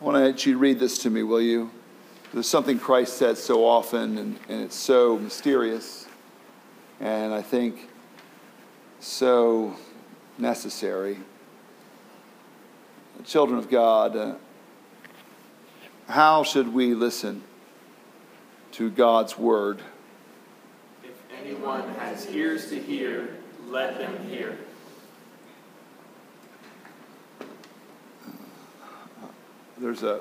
I want to let you read this to me, will you? There's something Christ says so often, and, and it's so mysterious, and I think so necessary. Children of God, uh, how should we listen to God's word? If anyone has ears to hear, let them hear. There's a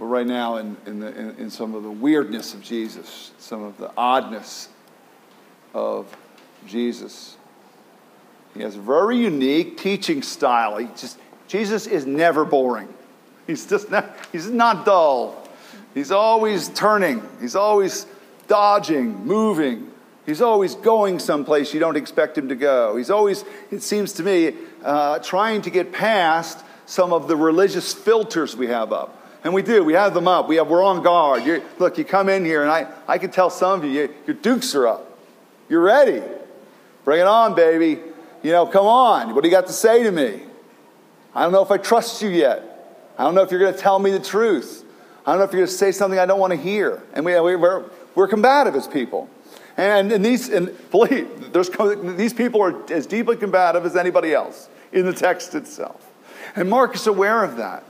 we're right now in, in, the, in, in some of the weirdness of Jesus, some of the oddness of Jesus. He has a very unique teaching style. He just, Jesus is never boring. He's just not, he's not dull. He's always turning. He's always dodging, moving. He's always going someplace you don't expect him to go. He's always, it seems to me, uh, trying to get past some of the religious filters we have up. And we do. We have them up. We have, we're on guard. You're, look, you come in here, and I, I can tell some of you, you, your dukes are up. You're ready. Bring it on, baby. You know, come on. What do you got to say to me? I don't know if I trust you yet. I don't know if you're going to tell me the truth. I don't know if you're going to say something I don't want to hear. And we, we're, we're combative as people. And, and these, and believe, there's, these people are as deeply combative as anybody else in the text itself. And Mark is aware of that.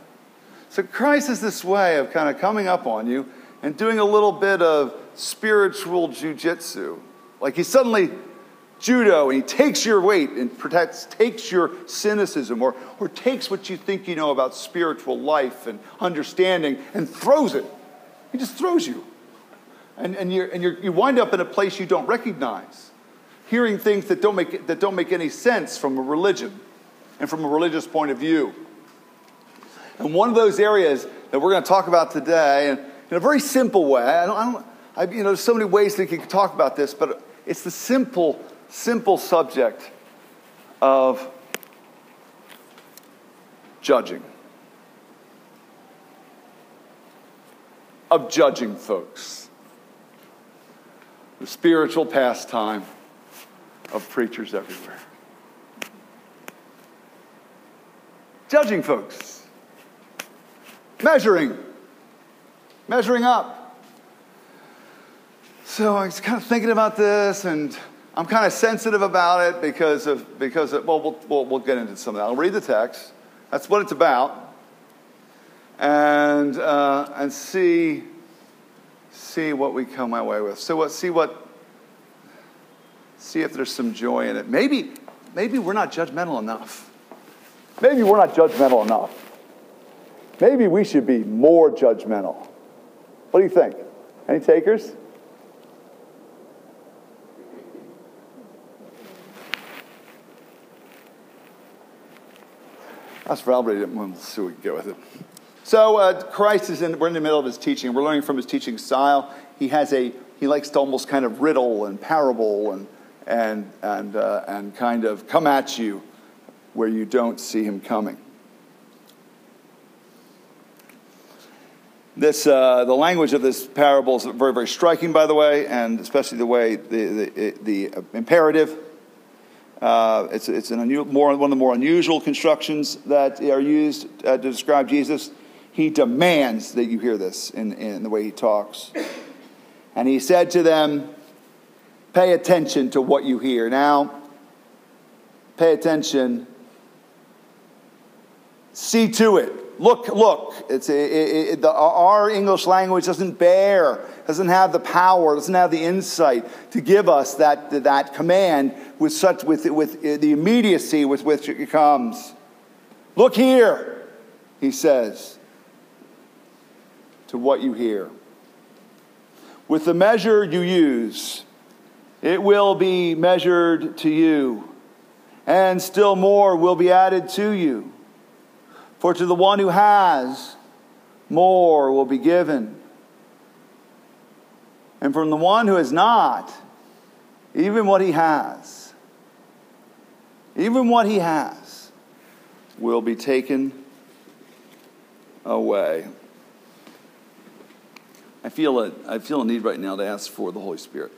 So Christ is this way of kind of coming up on you and doing a little bit of spiritual jujitsu. Like he suddenly judo and he takes your weight and protects, takes your cynicism or, or takes what you think you know about spiritual life and understanding and throws it. He just throws you. And, and, you're, and you're, you wind up in a place you don't recognize, hearing things that don't, make, that don't make any sense from a religion and from a religious point of view. And one of those areas that we're going to talk about today, and in a very simple way, I don't, I don't I, you know, there's so many ways that you can talk about this, but it's the simple, simple subject of judging. Of judging folks. The spiritual pastime of preachers everywhere. Judging folks. Measuring. Measuring up. So I was kind of thinking about this, and I'm kind of sensitive about it because of, because of, well, we'll, we'll, get into some of that. I'll read the text. That's what it's about. And, uh, and see, see what we come away with. So what, see what, see if there's some joy in it. Maybe, maybe we're not judgmental enough. Maybe we're not judgmental enough. Maybe we should be more judgmental. What do you think? Any takers? That's for Albert. We'll see what we can get with it. So uh, Christ is in. We're in the middle of his teaching. We're learning from his teaching style. He has a. He likes to almost kind of riddle and parable and and and uh, and kind of come at you where you don't see him coming. This, uh, the language of this parable is very, very striking, by the way, and especially the way the, the, the imperative uh, it's it's an unu- more, one of the more unusual constructions that are used uh, to describe Jesus. He demands that you hear this in, in the way he talks. And he said to them, Pay attention to what you hear. Now, pay attention. See to it. Look, look. It's, it, it, the, our English language doesn't bear, doesn't have the power, doesn't have the insight to give us that, that command with, such, with, with uh, the immediacy with which it comes. Look here, he says, to what you hear. With the measure you use, it will be measured to you, and still more will be added to you. For to the one who has, more will be given. And from the one who has not, even what he has, even what he has, will be taken away. I feel a, I feel a need right now to ask for the Holy Spirit.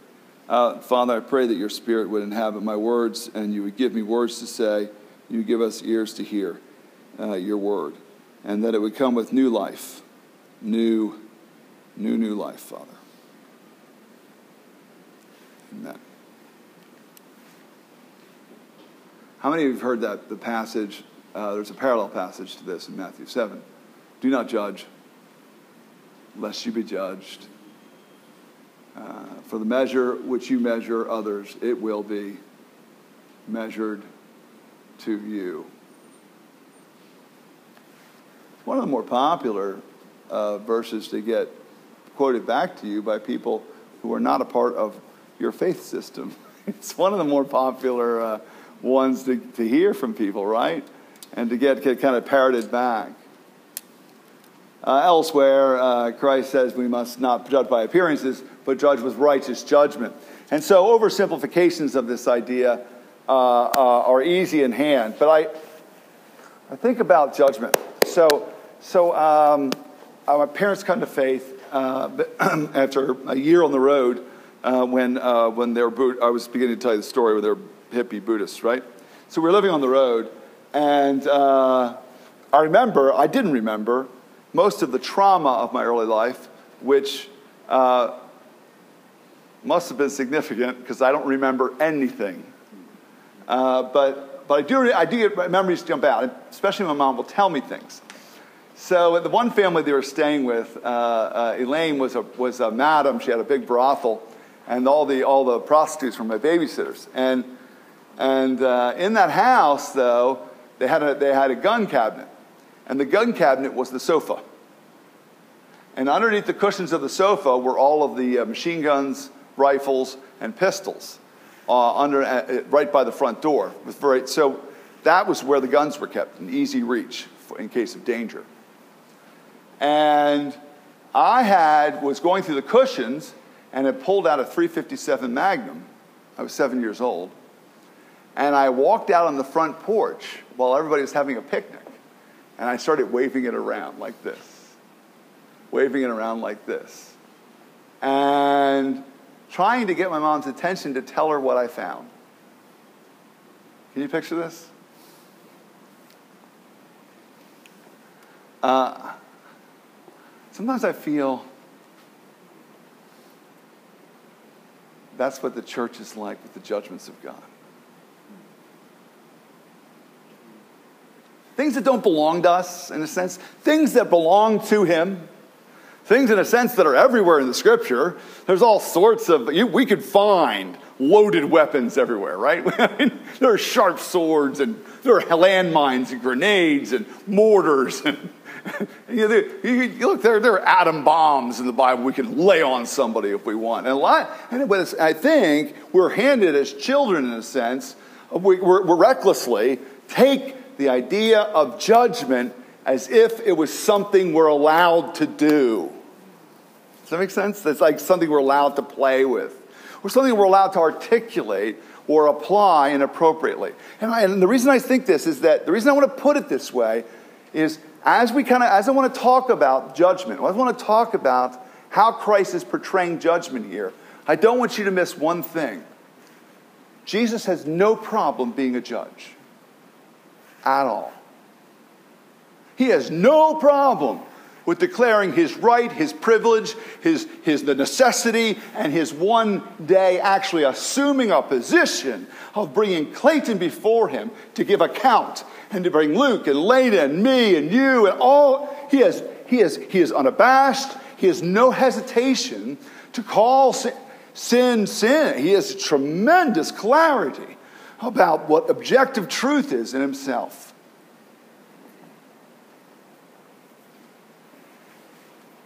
Uh, Father, I pray that your Spirit would inhabit my words and you would give me words to say. You give us ears to hear uh, your word. and that it would come with new life. New, new, new life, Father. Amen. How many of you have heard that the passage? Uh, there's a parallel passage to this in Matthew 7. Do not judge, lest you be judged. Uh, for the measure which you measure others, it will be measured to you. One of the more popular uh, verses to get quoted back to you by people who are not a part of your faith system. It's one of the more popular uh, ones to, to hear from people, right? And to get, get kind of parroted back. Uh, elsewhere, uh, Christ says we must not judge by appearances, but judge with righteous judgment. And so, oversimplifications of this idea uh, uh are easy in hand. But I, I think about judgment. So, so um, uh, my parents come to faith uh, after a year on the road uh, when, uh, when they were, I was beginning to tell you the story where they were hippie Buddhists, right? So we were living on the road, and uh, I remember, I didn't remember, most of the trauma of my early life, which uh, must have been significant because I don't remember anything. But, but I do, I do get memories jump out, especially when my mom will tell me things. So the one family they were staying with, uh, uh, Elaine was a, was a madam. She had a big brothel, and all the, all the prostitutes were my babysitters. And, and uh, in that house, though, they had, a, they had a gun cabinet. And the gun cabinet was the sofa. And underneath the cushions of the sofa were all of the uh, machine guns, rifles, and pistols uh, under, uh, right by the front door. So that was where the guns were kept, in easy reach for, in case of danger. And I had was going through the cushions and had pulled out a 357 Magnum. I was seven years old. And I walked out on the front porch while everybody was having a picnic. And I started waving it around like this. Waving it around like this. And trying to get my mom's attention to tell her what I found. Can you picture this? Uh, sometimes I feel That's what the church is like with the judgments of God. Things that don't belong to us, in a sense, things that belong to Him, things in a sense that are everywhere in the scripture. There's all sorts of, we could find loaded weapons everywhere, right? there are sharp swords and there are landmines and grenades and mortars and you, know, you, look, there, there are atom bombs in the Bible we can lay on somebody if we want. And a lot, and I think we're handed as children, in a sense, we, we're, we're recklessly take the idea of judgment as if it was something we're allowed to do. Does that make sense? That's like something we're allowed to play with, or something we're allowed to articulate or apply inappropriately. And, I, and the reason I think this is that the reason I want to put it this way is as we kind of, as I want to talk about judgment, I want to talk about how Christ is portraying judgment here, I don't want you to miss one thing. Jesus has no problem being a judge at all. He has no problem with declaring his right, his privilege, his, his the necessity, and his one day actually assuming a position of bringing Clayton before him to give account and to bring Luke and Leda and me and you and all. He has, he has, he is unabashed. He has no hesitation to call sin sin. sin. He has tremendous clarity about what objective truth is in himself.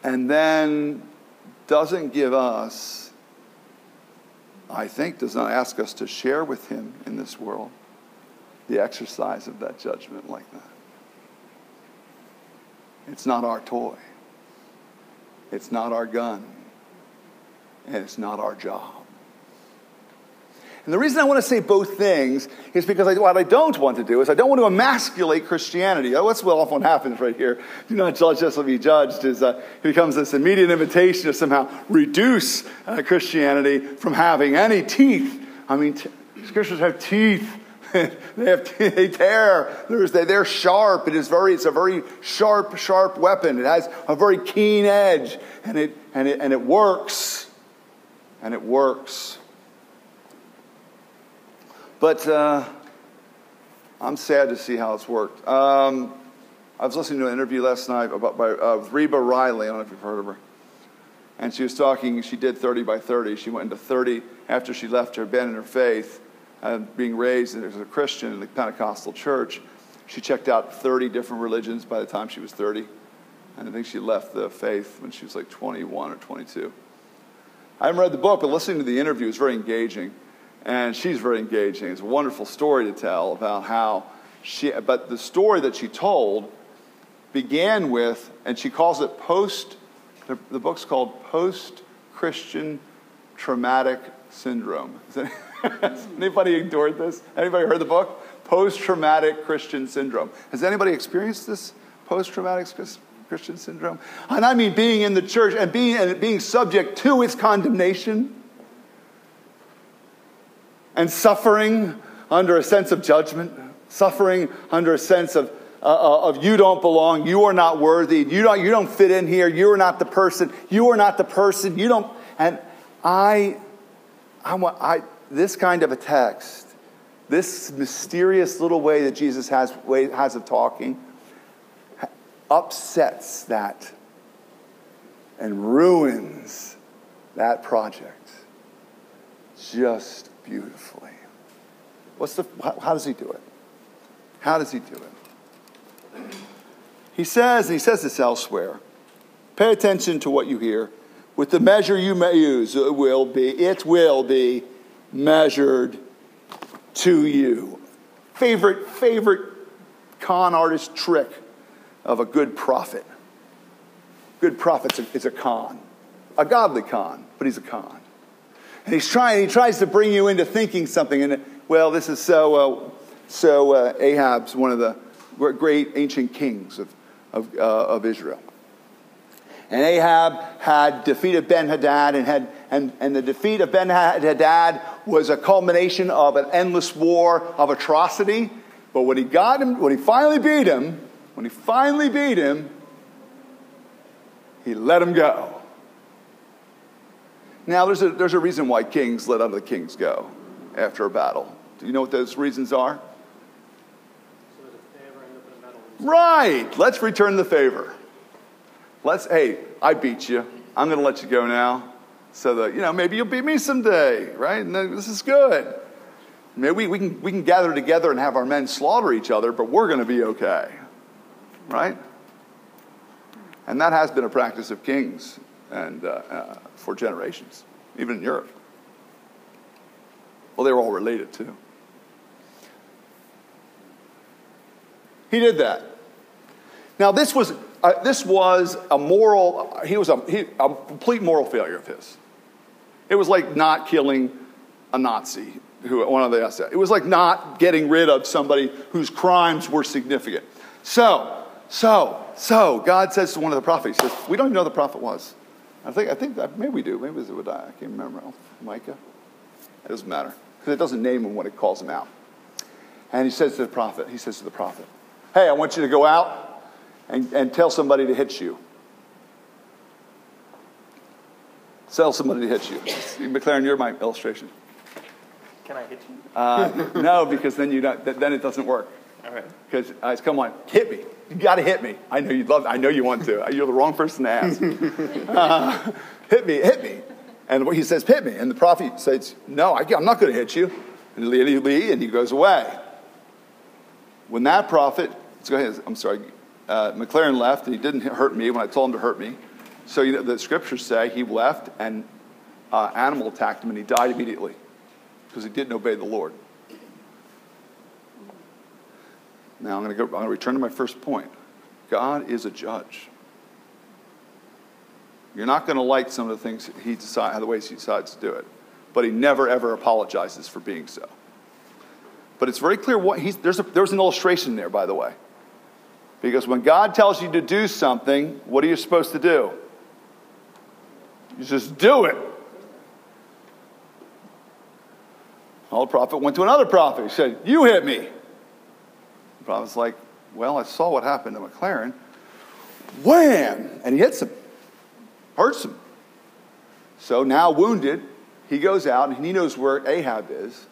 And then doesn't give us, I think, does not ask us to share with Him in this world the exercise of that judgment like that. It's not our toy, it's not our gun, and it's not our job. And the reason I want to say both things is because I, what I don't want to do is I don't want to emasculate Christianity. That's what often happens right here. Do not judge us, will be judged. Is uh, it becomes this immediate invitation to somehow reduce uh, Christianity from having any teeth. I mean, t- scriptures have teeth. they have they tear. There's, they're sharp. It is very. It's a very sharp, sharp weapon. It has a very keen edge, and it and it and it works, and it works. But uh, I'm sad to see how it's worked. Um, I was listening to an interview last night about by uh, Reba Riley. I don't know if you've heard of her. And she was talking. She did 30 by 30. She went into 30 after she left her bed in her faith and being raised as a Christian in the Pentecostal church, she checked out 30 different religions by the time she was 30. And I think she left the faith when she was like 21 or 22. I haven't read the book, but listening to the interview was very engaging. And she's very engaging. It's a wonderful story to tell about how she, but the story that she told began with, and she calls it post, the, the book's called Post Christian Traumatic Syndrome. Has anybody endured this? Anybody heard the book? Post traumatic Christian syndrome. Has anybody experienced this post traumatic Christian syndrome? And I mean being in the church and being, and being subject to its condemnation and suffering under a sense of judgment, suffering under a sense of, uh, uh of you don't belong, you are not worthy, you don't, you don't fit in here, you are not the person, you are not the person, you don't. And I, I want, I, this kind of a text, this mysterious little way that Jesus has, way, has of talking, upsets that and ruins that project just beautifully. What's the, how, does he do it? How does he do it? He says, and he says this elsewhere pay attention to what you hear. With the measure you may use, it will be, it will be measured to you. Favorite, favorite con artist trick of a good prophet. Good prophet is a con, a godly con, but he's a con. And he's trying, he tries to bring you into thinking something. And, well, this is so, uh, so uh, Ahab's one of the great ancient kings of, of, uh, of Israel. And Ahab had defeated Ben Hadad, and, had, and, and the defeat of Ben Hadad was a culmination of an endless war of atrocity. But when he got him, when he finally beat him, when he finally beat him, he let him go. Now, there's a, there's a reason why kings let other kings go after a battle. Do you know what those reasons are? Right. Let's return the favor. Let's, hey, I beat you. I'm going to let you go now so that, you know, maybe you'll beat me someday, right? And this is good. Maybe we, we, can, we can gather together and have our men slaughter each other, but we're going to be okay, right? And that has been a practice of kings and uh, uh, for generations, even in Europe. Well, they were all related too. He did that. Now, this was, uh, this was a moral, he was a, he, a complete moral failure of his. It was like not killing a Nazi, who one of the SS. It was like not getting rid of somebody whose crimes were significant. So, so, so, God says to one of the prophets, He says, We don't even know the prophet was. I think, I think that maybe we do. Maybe it was Obadiah. I can't remember. Micah. It doesn't matter because it doesn't name him when it calls him out. And he says to the prophet, He says to the prophet, Hey, I want you to go out and, and tell somebody to hit you. Tell somebody to hit you. McLaren, you're my illustration. Can I hit you? Uh, no, because then you don't, then it doesn't work. All right. Because uh, come on, hit me. You got to hit me. I know you'd love. I know you want to. You're the wrong person to ask. Uh, hit me, hit me. And he says, hit me. And the prophet says, no, I, am not going to hit you. And Lee, and he goes away. When that prophet, let's go ahead. I'm sorry. Uh, McLaren left, and he didn't hurt me when I told him to hurt me. So you know, the scriptures say he left, and uh, animal attacked him, and he died immediately because he didn't obey the Lord. Now I'm going to go. I'm going to return to my first point. God is a judge. You're not going to like some of the things he decides, the ways he decides to do it, but he never ever apologizes for being so. But it's very clear what he's. There's a, there's an illustration there, by the way, because when God tells you to do something, what are you supposed to do? You just do it. The prophet went to another prophet. He said, You hit me. The was like, Well, I saw what happened to McLaren. Wham! And he hits him, hurts him. So now, wounded, he goes out and he knows where Ahab is.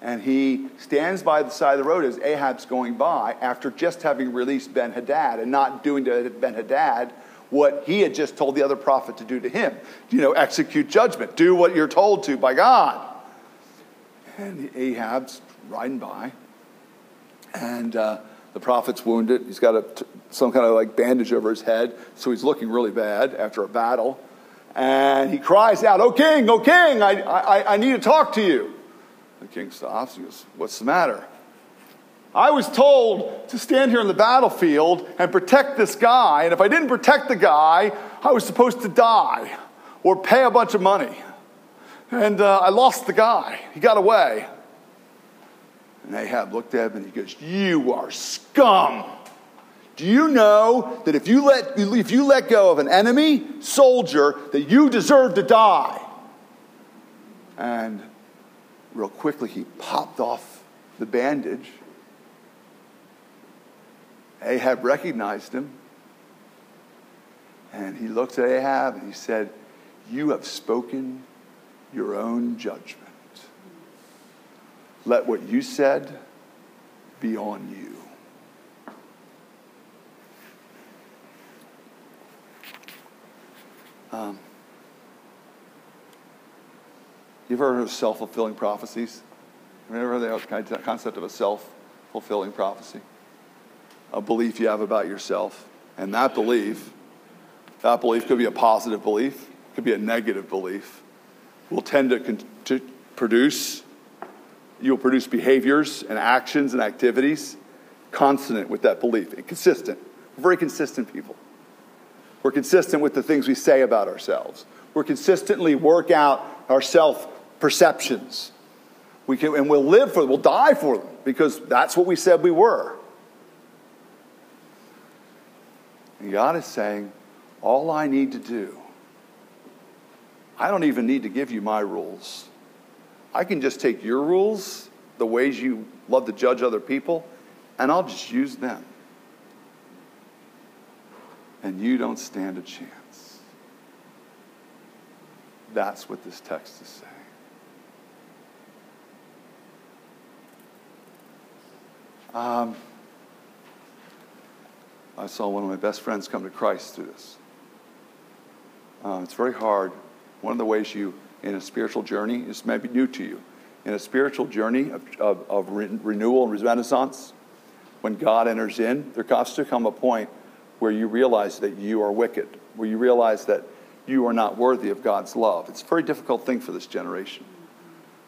And he stands by the side of the road as Ahab's going by after just having released Ben Hadad and not doing to Ben Hadad what he had just told the other prophet to do to him. You know, execute judgment, do what you're told to by God. And Ahab's riding by, and uh, the prophet's wounded. He's got a, some kind of like bandage over his head, so he's looking really bad after a battle. And he cries out, "O king, O king, I, I, I need to talk to you." The king stops. He goes, "What's the matter?" I was told to stand here in the battlefield and protect this guy, and if I didn't protect the guy, I was supposed to die or pay a bunch of money. And uh, I lost the guy. He got away. And Ahab looked at him and he goes, You are scum. Do you know that if you let, if you let go of an enemy soldier, that you deserve to die? And real quickly, he popped off the bandage Ahab recognized him. And he looked at Ahab and he said, You have spoken your own judgment. Let what you said be on you. Um, you've heard of self fulfilling prophecies? Heard the concept of a self fulfilling prophecy? a belief you have about yourself. And that belief, that belief could be a positive belief, could be a negative belief, will tend to, con- to produce, you'll produce behaviors and actions and activities consonant with that belief, and consistent. We're very consistent people. We're consistent with the things we say about ourselves. We're consistently work out our self perceptions. We can, and we'll live for them, we'll die for them because that's what we said we were. And God is saying, all I need to do, I don't even need to give you my rules. I can just take your rules, the ways you love to judge other people, and I'll just use them. And you don't stand a chance. That's what this text is saying. Um, I saw one of my best friends come to Christ through this. Uh, it's very hard. One of the ways you, in a spiritual journey, this may be new to you. In a spiritual journey of, of, of re- renewal and renaissance, when God enters in, there has to come a point where you realize that you are wicked, where you realize that you are not worthy of God's love. It's a very difficult thing for this generation.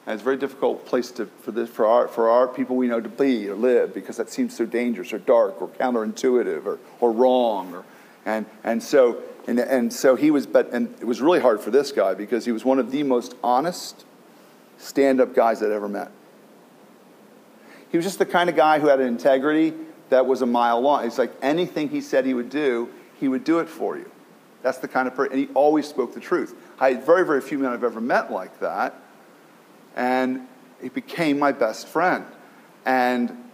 And it's a very difficult place to, for, this, for, our, for our people we know to be or live because that seems so dangerous or dark or counterintuitive or, or wrong. Or, and, and, so, and, and so he was, but, and it was really hard for this guy because he was one of the most honest stand up guys I'd ever met. He was just the kind of guy who had an integrity that was a mile long. It's like anything he said he would do, he would do it for you. That's the kind of person, and he always spoke the truth. I had very, very few men I've ever met like that and he became my best friend. And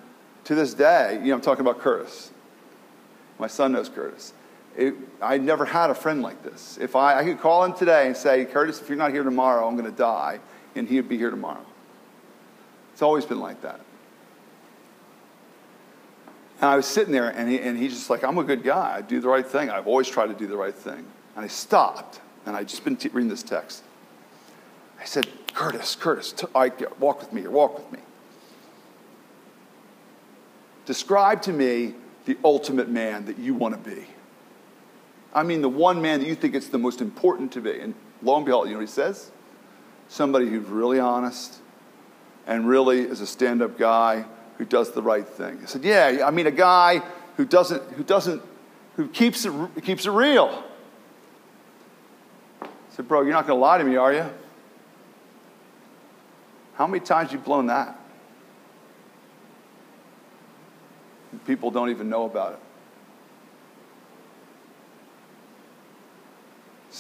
to this day, you know, I'm talking about Curtis. My son knows Curtis. It, I never had a friend like this. If I, I could call him today and say, Curtis, if you're not here tomorrow, I'm going to die, and he would be here tomorrow. It's always been like that. And I was sitting there, and, he, and he's just like, I'm a good guy. I do the right thing. I've always tried to do the right thing. And I stopped, and I'd just been t- reading this text. I said, Curtis, Curtis, t- I, walk with me or walk with me. Describe to me the ultimate man that you want to be. I mean, the one man that you think it's the most important to be. And lo and behold, you know what he says? Somebody who's really honest and really is a stand up guy who does the right thing. I said, Yeah, I mean, a guy who doesn't, who doesn't, who keeps it, keeps it real. I said, Bro, you're not going to lie to me, are you? How many times you blown that? People don't even know about it.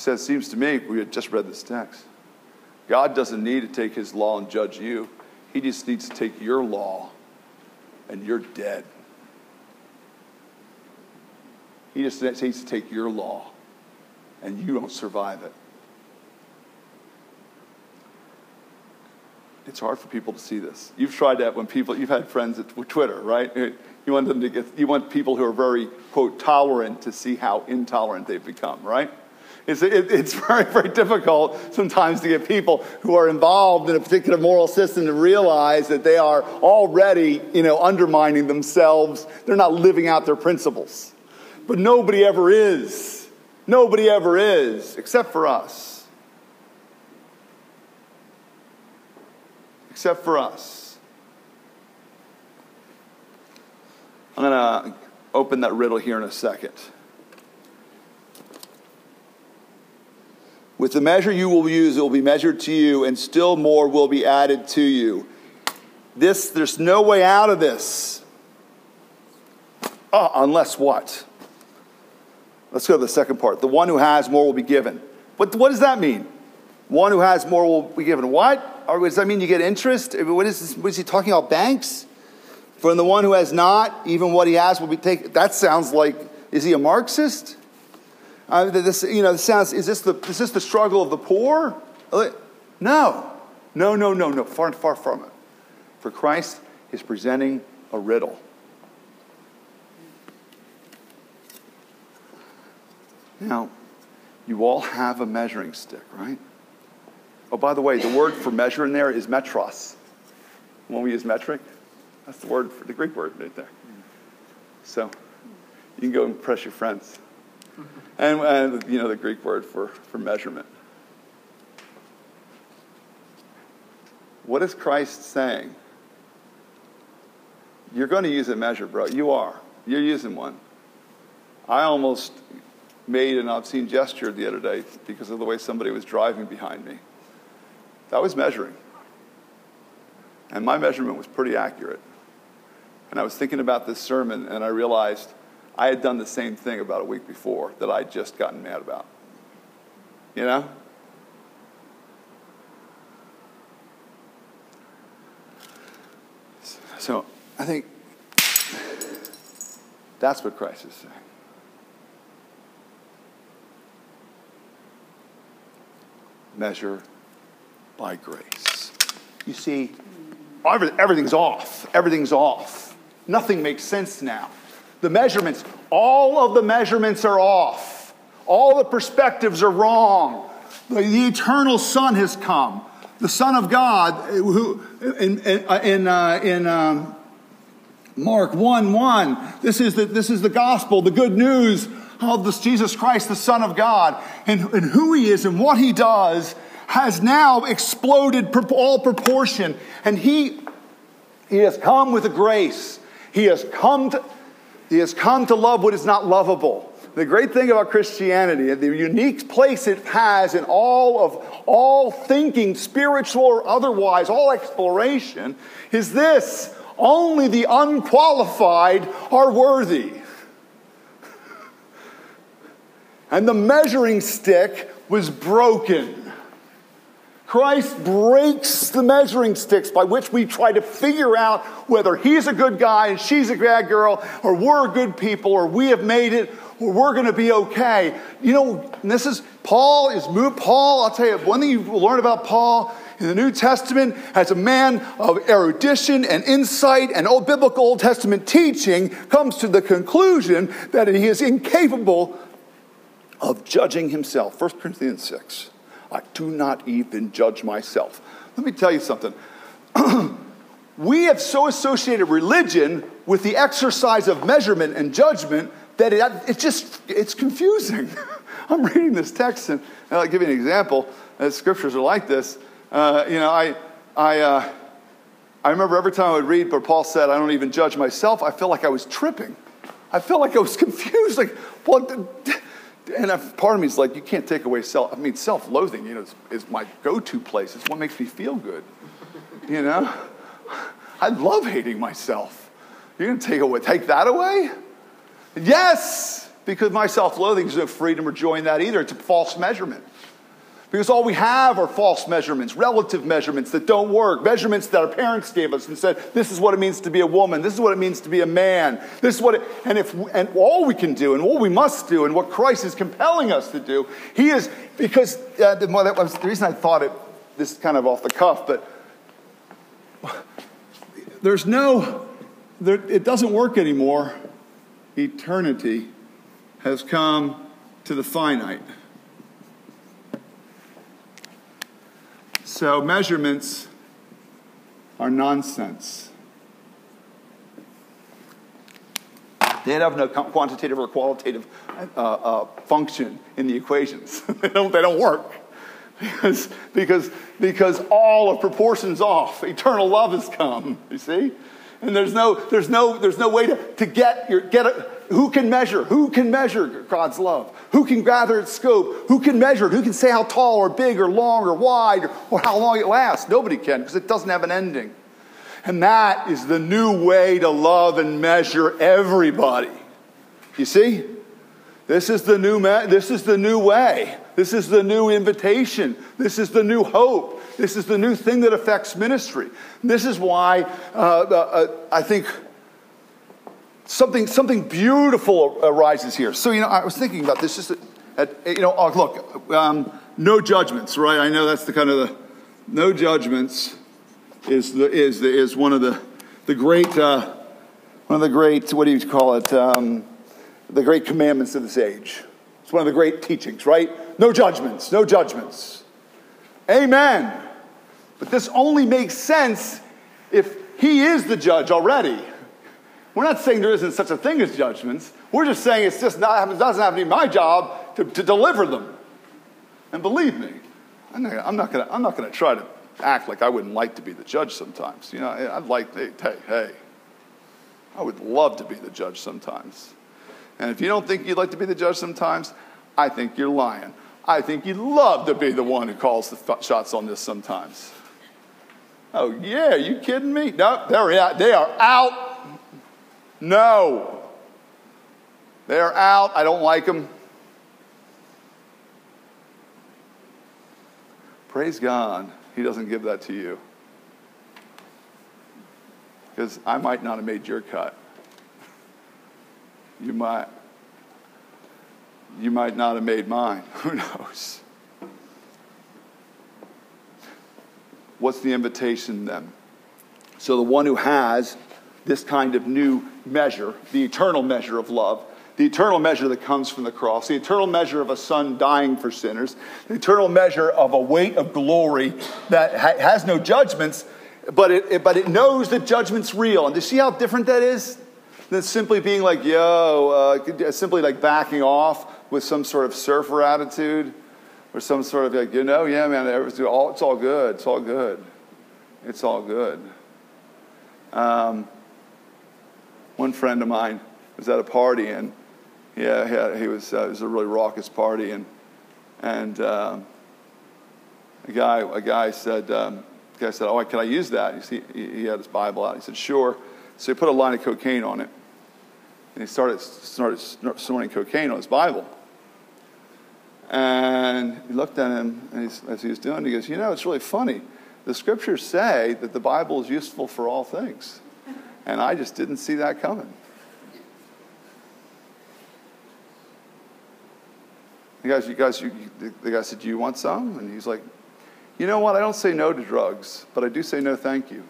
Says, seems to me, we had just read this text. God doesn't need to take his law and judge you. He just needs to take your law and you're dead. He just needs to take your law and you don't survive it. It's hard for people to see this. You've tried that when people, you've had friends at Twitter, right? You want them to get, you want people who are very, quote, tolerant to see how intolerant they've become, right? It's, it, it's very, very difficult sometimes to get people who are involved in a particular moral system to realize that they are already, you know, undermining themselves. They're not living out their principles. But nobody ever is. Nobody ever is, except for us. Except for us. I'm going to open that riddle here in a second. With the measure you will use, it will be measured to you, and still more will be added to you. This, there's no way out of this. Oh, unless what? Let's go to the second part. The one who has more will be given. What, what does that mean? One who has more will be given. What? Or does that mean you get interest? What is, this, what is he talking about? Banks? From the one who has not, even what he has will be taken. That sounds like, is he a Marxist? This, you know, this sounds, is this, the, is this the struggle of the poor? No. No, no, no, no. Far, far from it. For Christ is presenting a riddle. Now, you all have a measuring stick, right? Oh, by the way, the word for measure in there is metros. When we use metric, that's the word for the Greek word right there. So you can go impress your friends. And, and you know the Greek word for, for measurement. What is Christ saying? You're going to use a measure, bro. You are. You're using one. I almost made an obscene gesture the other day because of the way somebody was driving behind me. That was measuring. And my measurement was pretty accurate. And I was thinking about this sermon and I realized I had done the same thing about a week before that I'd just gotten mad about. You know? So I think that's what Christ is saying. Measure by grace. You see, everything's off. Everything's off. Nothing makes sense now. The measurements, all of the measurements are off. All the perspectives are wrong. The, the eternal Son has come. The Son of God, who in, in, uh, in um, Mark 1 1, this is, the, this is the gospel, the good news of this Jesus Christ, the Son of God, and, and who he is and what he does has now exploded all proportion. And he, he has come with a grace. He has come to, he has come to love what is not lovable. The great thing about Christianity, the unique place it has in all of all thinking, spiritual or otherwise, all exploration, is this only the unqualified are worthy. And the measuring stick was broken. Christ breaks the measuring sticks by which we try to figure out whether he's a good guy and she's a bad girl, or we're good people, or we have made it, or we're going to be okay. You know, this is Paul is moved. Paul, I'll tell you, one thing you learn about Paul in the New Testament as a man of erudition and insight and old biblical Old Testament teaching comes to the conclusion that he is incapable of judging himself. 1 Corinthians 6. I do not even judge myself. Let me tell you something. we have so associated religion with the exercise of measurement and judgment that it, it just it's confusing. I'm reading this text and, and, I'll give you an example. The scriptures are like this. Uh, you know, I I uh, I remember every time I would read, but Paul said, "I don't even judge myself." I felt like I was tripping. I felt like I was confused. Like, what? And part of me is like, you can't take away self. I mean, self-loathing, you know, is, is my go-to place. It's what makes me feel good. You know, I love hating myself. You're to take away, take that away? Yes, because my self-loathing is no freedom or joy in that either. It's a false measurement. Because all we have are false measurements, relative measurements that don't work, measurements that our parents gave us and said, this is what it means to be a woman, this is what it means to be a man, this is what it, and if, and all we can do and all we must do and what Christ is compelling us to do, He is, because uh, the, well, that was the reason I thought it, this kind of off the cuff, but there's no, there, it doesn't work anymore. Eternity has come to the finite. So measurements are nonsense. They have no quantitative or qualitative uh, uh, function in the equations. they, don't, they don't work. Because, because, because all of proportions off. Eternal love has come, you see? And there's no, there's no, there's no way to, to get your, get a, who can measure? Who can measure God's love? Who can gather its scope? Who can measure it? Who can say how tall or big or long or wide or, how long it lasts? Nobody can because it doesn't have an ending. And that is the new way to love and measure everybody. You see? This is the new this is the new way. This is the new invitation. This is the new hope. This is the new thing that affects ministry. This is why uh, uh, I think something, something beautiful arises here. So, you know, I was thinking about this just at, you know, oh, look, um, no judgments, right? I know that's the kind of the, no judgments is, the, is, the, is one of the, the great, uh, one of the great, what do you call it? Um, the great commandments of this age. It's one of the great teachings, right? No judgments, no judgments. Amen. But this only makes sense if he is the judge already. We're not saying there isn't such a thing as judgments. We're just saying it's just not, it doesn't have to be my job to, to deliver them. And believe me, I'm not, gonna, try to act like I wouldn't like to be the judge sometimes. You know, I'd like, hey, hey, I would love to be the judge sometimes. And if you don't think you'd like to be the judge sometimes, I think you're lying. I think you'd love to be the one who calls the shots on this sometimes. Oh, yeah, you kidding me? No, they're out. They are out. No. They're out. I don't like them. Praise God, He doesn't give that to you. Because I might not have made your cut. You might. You might not have made mine. Who knows? What's the invitation then? So the one who has this kind of new measure, the eternal measure of love, the eternal measure that comes from the cross, the eternal measure of a son dying for sinners, the eternal measure of a weight of glory that ha- has no judgments, but it, it, but it knows that judgment's real. And do you see how different that is? Than simply being like, yo, uh, simply like backing off with some sort of surfer attitude or some sort of like, you know, yeah, man, it's all, it's all good. It's all good. It's all good. Um, one friend of mine was at a party and yeah, he, had, he was, uh, it was a really raucous party and, and uh, a, guy, a guy said, um, guy said, oh, can I use that? He, he had his Bible out. He said, sure. So he put a line of cocaine on it. And he started, started snorting cocaine on his Bible. And he looked at him and as he was doing he goes, You know, it's really funny. The scriptures say that the Bible is useful for all things. And I just didn't see that coming. The guys, you guys, you, the guy said, "Do you want some?" And he's like, "You know what? I don't say no to drugs, but I do say no, thank you,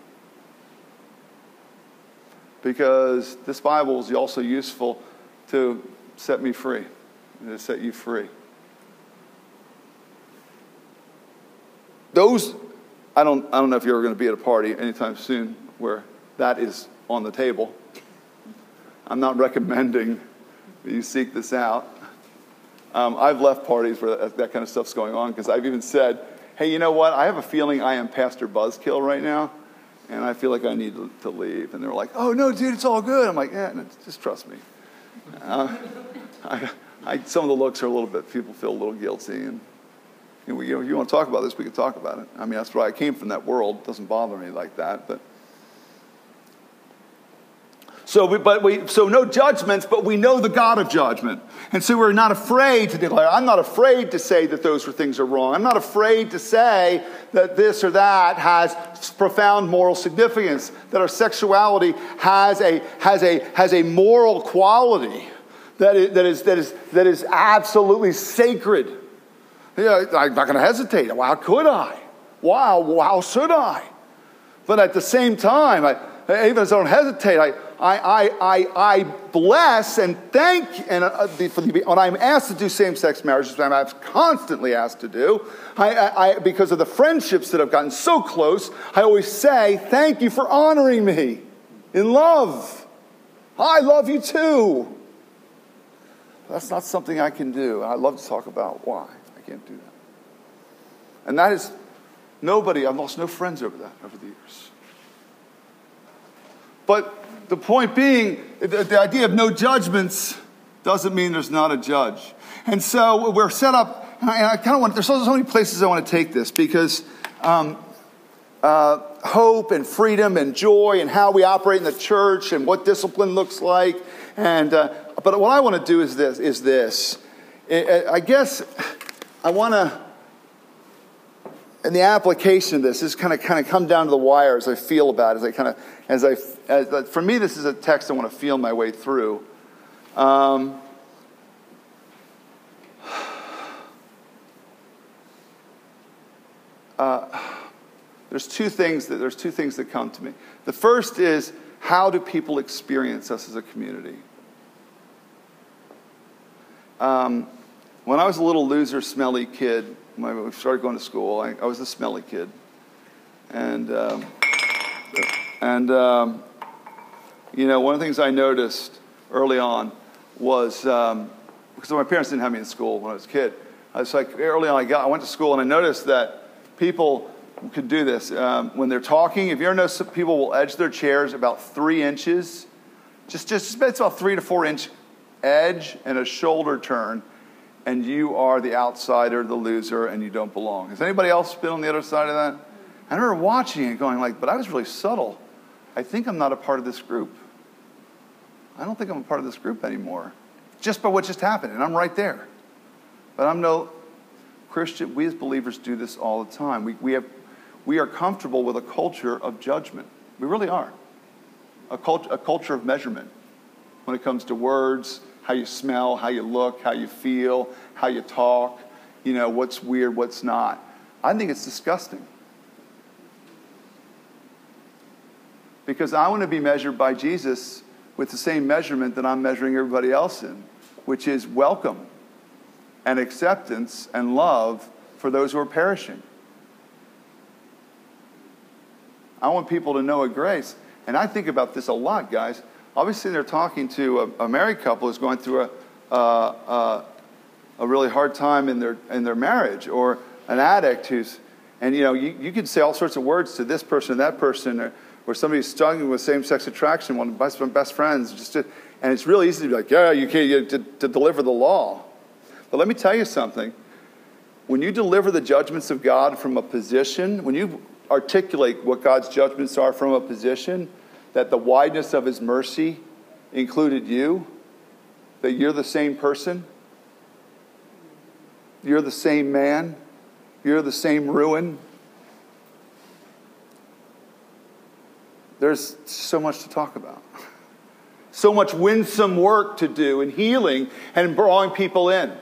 because this Bible is also useful to set me free, to set you free." Those, I don't, I don't know if you're ever going to be at a party anytime soon where that is on the table. I'm not recommending that you seek this out. Um, I've left parties where that, that kind of stuff's going on because I've even said, hey, you know what? I have a feeling I am Pastor Buzzkill right now, and I feel like I need to, leave. And they're like, oh, no, dude, it's all good. I'm like, yeah, no, just trust me. Uh, I, I, some of the looks are a little bit, people feel a little guilty. And you know, you, know, you want to talk about this, we can talk about it. I mean, that's why I came from that world. It doesn't bother me like that. But So, we, but we, so no judgments, but we know the God of judgment. And so we're not afraid to declare. I'm not afraid to say that those things are wrong. I'm not afraid to say that this or that has profound moral significance, that our sexuality has a, has a, has a moral quality that is, that is, that is, that is absolutely sacred. Yeah, I'm not going to hesitate. How could I? Wow, how should I? But at the same time, I, even as I don't hesitate, I, I, I, I, bless and thank and uh, for the, when I'm asked to do same-sex marriages, which I'm constantly asked to do, I, I, because of the friendships that have gotten so close, I always say, thank you for honoring me in love. I love you too. That's not something I can do. I love to talk about why I can't do that. And that is nobody, I've lost no friends over that over the years. But the point being, the, idea of no judgments doesn't mean there's not a judge. And so we're set up, and I, I kind of want, there's so, so, many places I want to take this because um, uh, hope and freedom and joy and how we operate in the church and what discipline looks like. And, uh, but what I want to do is this, is this. I guess I want to, in the application of this, is kind of kind of come down to the wire as I feel about it, as I kind of, as I uh, for me, this is a text I want to feel my way through. Um, uh, there's two things that there's two things that come to me. The first is how do people experience us as a community? Um, when I was a little loser, smelly kid, when we started going to school, I, I was the smelly kid, and um, and um, you know, one of the things I noticed early on was um, because my parents didn't have me in school when I was a kid. I was like early on, I got I went to school and I noticed that people could do this um, when they're talking. If you ever notice, people will edge their chairs about three inches, just just it's about three to four inch edge and a shoulder turn, and you are the outsider, the loser, and you don't belong. Has anybody else been on the other side of that? I remember watching it, going like, but I was really subtle. I think I'm not a part of this group. I don't think I'm a part of this group anymore. Just by what just happened, and I'm right there. But I'm no Christian. We as believers do this all the time. We, we, have, we are comfortable with a culture of judgment. We really are. A, cult, a culture of measurement when it comes to words, how you smell, how you look, how you feel, how you talk, you know, what's weird, what's not. I think it's disgusting. Because I want to be measured by Jesus with the same measurement that I'm measuring everybody else in, which is welcome and acceptance and love for those who are perishing. I want people to know a grace. And I think about this a lot, guys. Obviously, they're talking to a, a married couple who's going through a, a, a, really hard time in their, in their marriage, or an addict who's, and you know, you, you can say all sorts of words to this person, and that person, or, where somebody's struggling with same-sex attraction, one of my best, best friends, just to, and it's really easy to be like, yeah, you can't you, to, to deliver the law. But let me tell you something. When you deliver the judgments of God from a position, when you articulate what God's judgments are from a position, that the wideness of His mercy included you, that you're the same person, you're the same man, you're the same ruin, there's so much to talk about. So much winsome work to do and healing and drawing people in.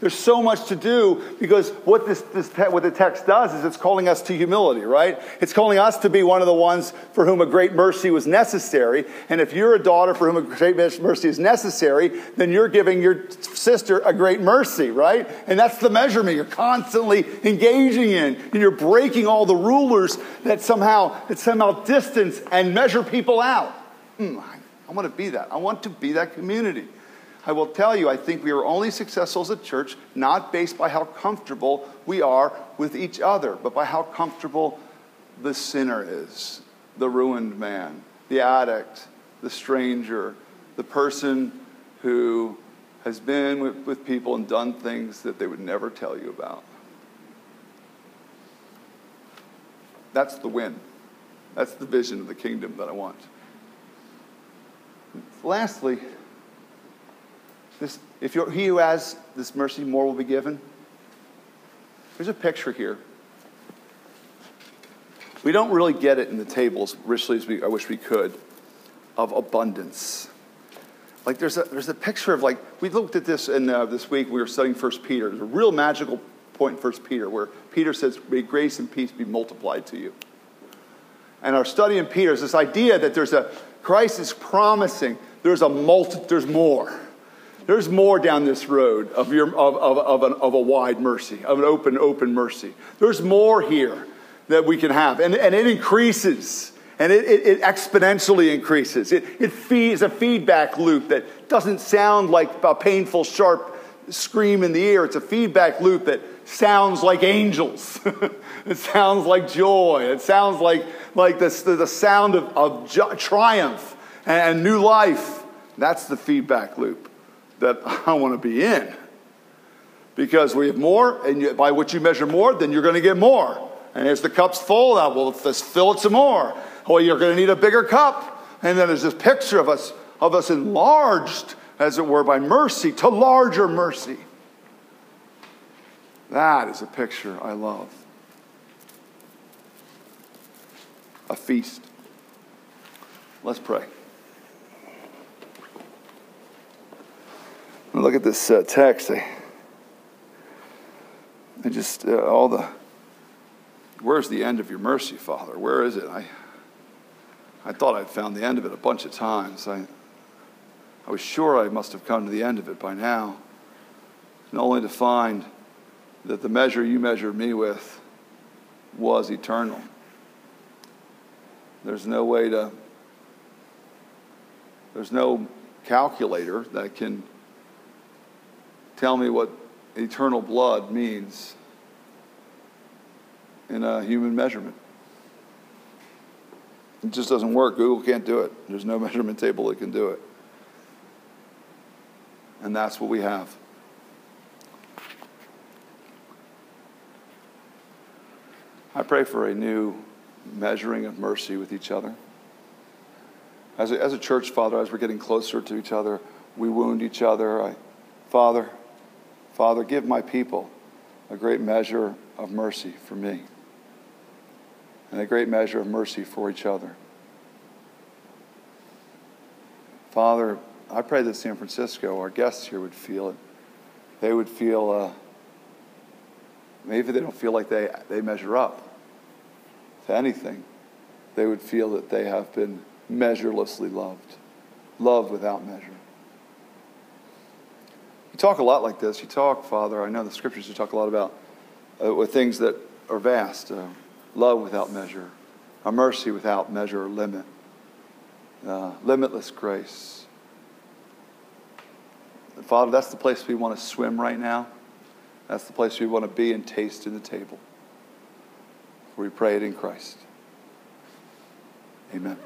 There's so much to do because what, this, this, what the text does is it's calling us to humility, right? It's calling us to be one of the ones for whom a great mercy was necessary. And if you're a daughter for whom a great mercy is necessary, then you're giving your sister a great mercy, right? And that's the measurement you're constantly engaging in. And you're breaking all the rulers that somehow, that somehow distance and measure people out. Mm, I want to be that. I want to be that community. I will tell you, I think we are only successful as a church not based by how comfortable we are with each other, but by how comfortable the sinner is, the ruined man, the addict, the stranger, the person who has been with, with people and done things that they would never tell you about. That's the win. That's the vision of the kingdom that I want. Lastly, this, if you're, he who has this mercy, more will be given. There's a picture here. We don't really get it in the tables richly as we, I wish we could of abundance. Like there's a, there's a picture of like, we looked at this in uh, this week, we were studying First Peter. There's a real magical point in First Peter where Peter says, may grace and peace be multiplied to you. And our study in Peter is this idea that there's a, Christ is promising there's a multi, there's more. There's more down this road of, your, of, of, of, an, of a wide mercy, of an open, open mercy. There's more here that we can have. And, and it increases, and it, it, it exponentially increases. It, it feeds a feedback loop that doesn't sound like a painful, sharp scream in the ear. It's a feedback loop that sounds like angels. it sounds like joy. It sounds like, like the, the sound of, of jo- triumph and new life. That's the feedback loop that I want to be in. Because we have more, and by what you measure more, then you're going to get more. And as the cup's full, well, let's fill it some more. Well, you're going to need a bigger cup. And then there's this picture of us, of us enlarged, as it were, by mercy to larger mercy. That is a picture I love. A feast. Let's pray. Look at this uh, text. I, I just, uh, all the, where's the end of your mercy, Father? Where is it? I, I thought I'd found the end of it a bunch of times. I, I was sure I must have come to the end of it by now, and only to find that the measure you measured me with was eternal. There's no way to, there's no calculator that can tell me what eternal blood means in a human measurement. It just doesn't work. Google can't do it. There's no measurement table that can do it. And that's what we have. I pray for a new measuring of mercy with each other. As a, as a church, Father, as we're getting closer to each other, we wound each other. I, Father, Father, give my people a great measure of mercy for me and a great measure of mercy for each other. Father, I pray that San Francisco, our guests here, would feel it. They would feel, uh, maybe they don't feel like they, they measure up to anything. They would feel that they have been measurelessly loved, loved without measure. You talk a lot like this. You talk, Father, I know the scriptures, you talk a lot about uh, with things that are vast uh, love without measure, a mercy without measure or limit, uh, limitless grace. Father, that's the place we want to swim right now. That's the place we want to be and taste in the table. We pray it in Christ. Amen.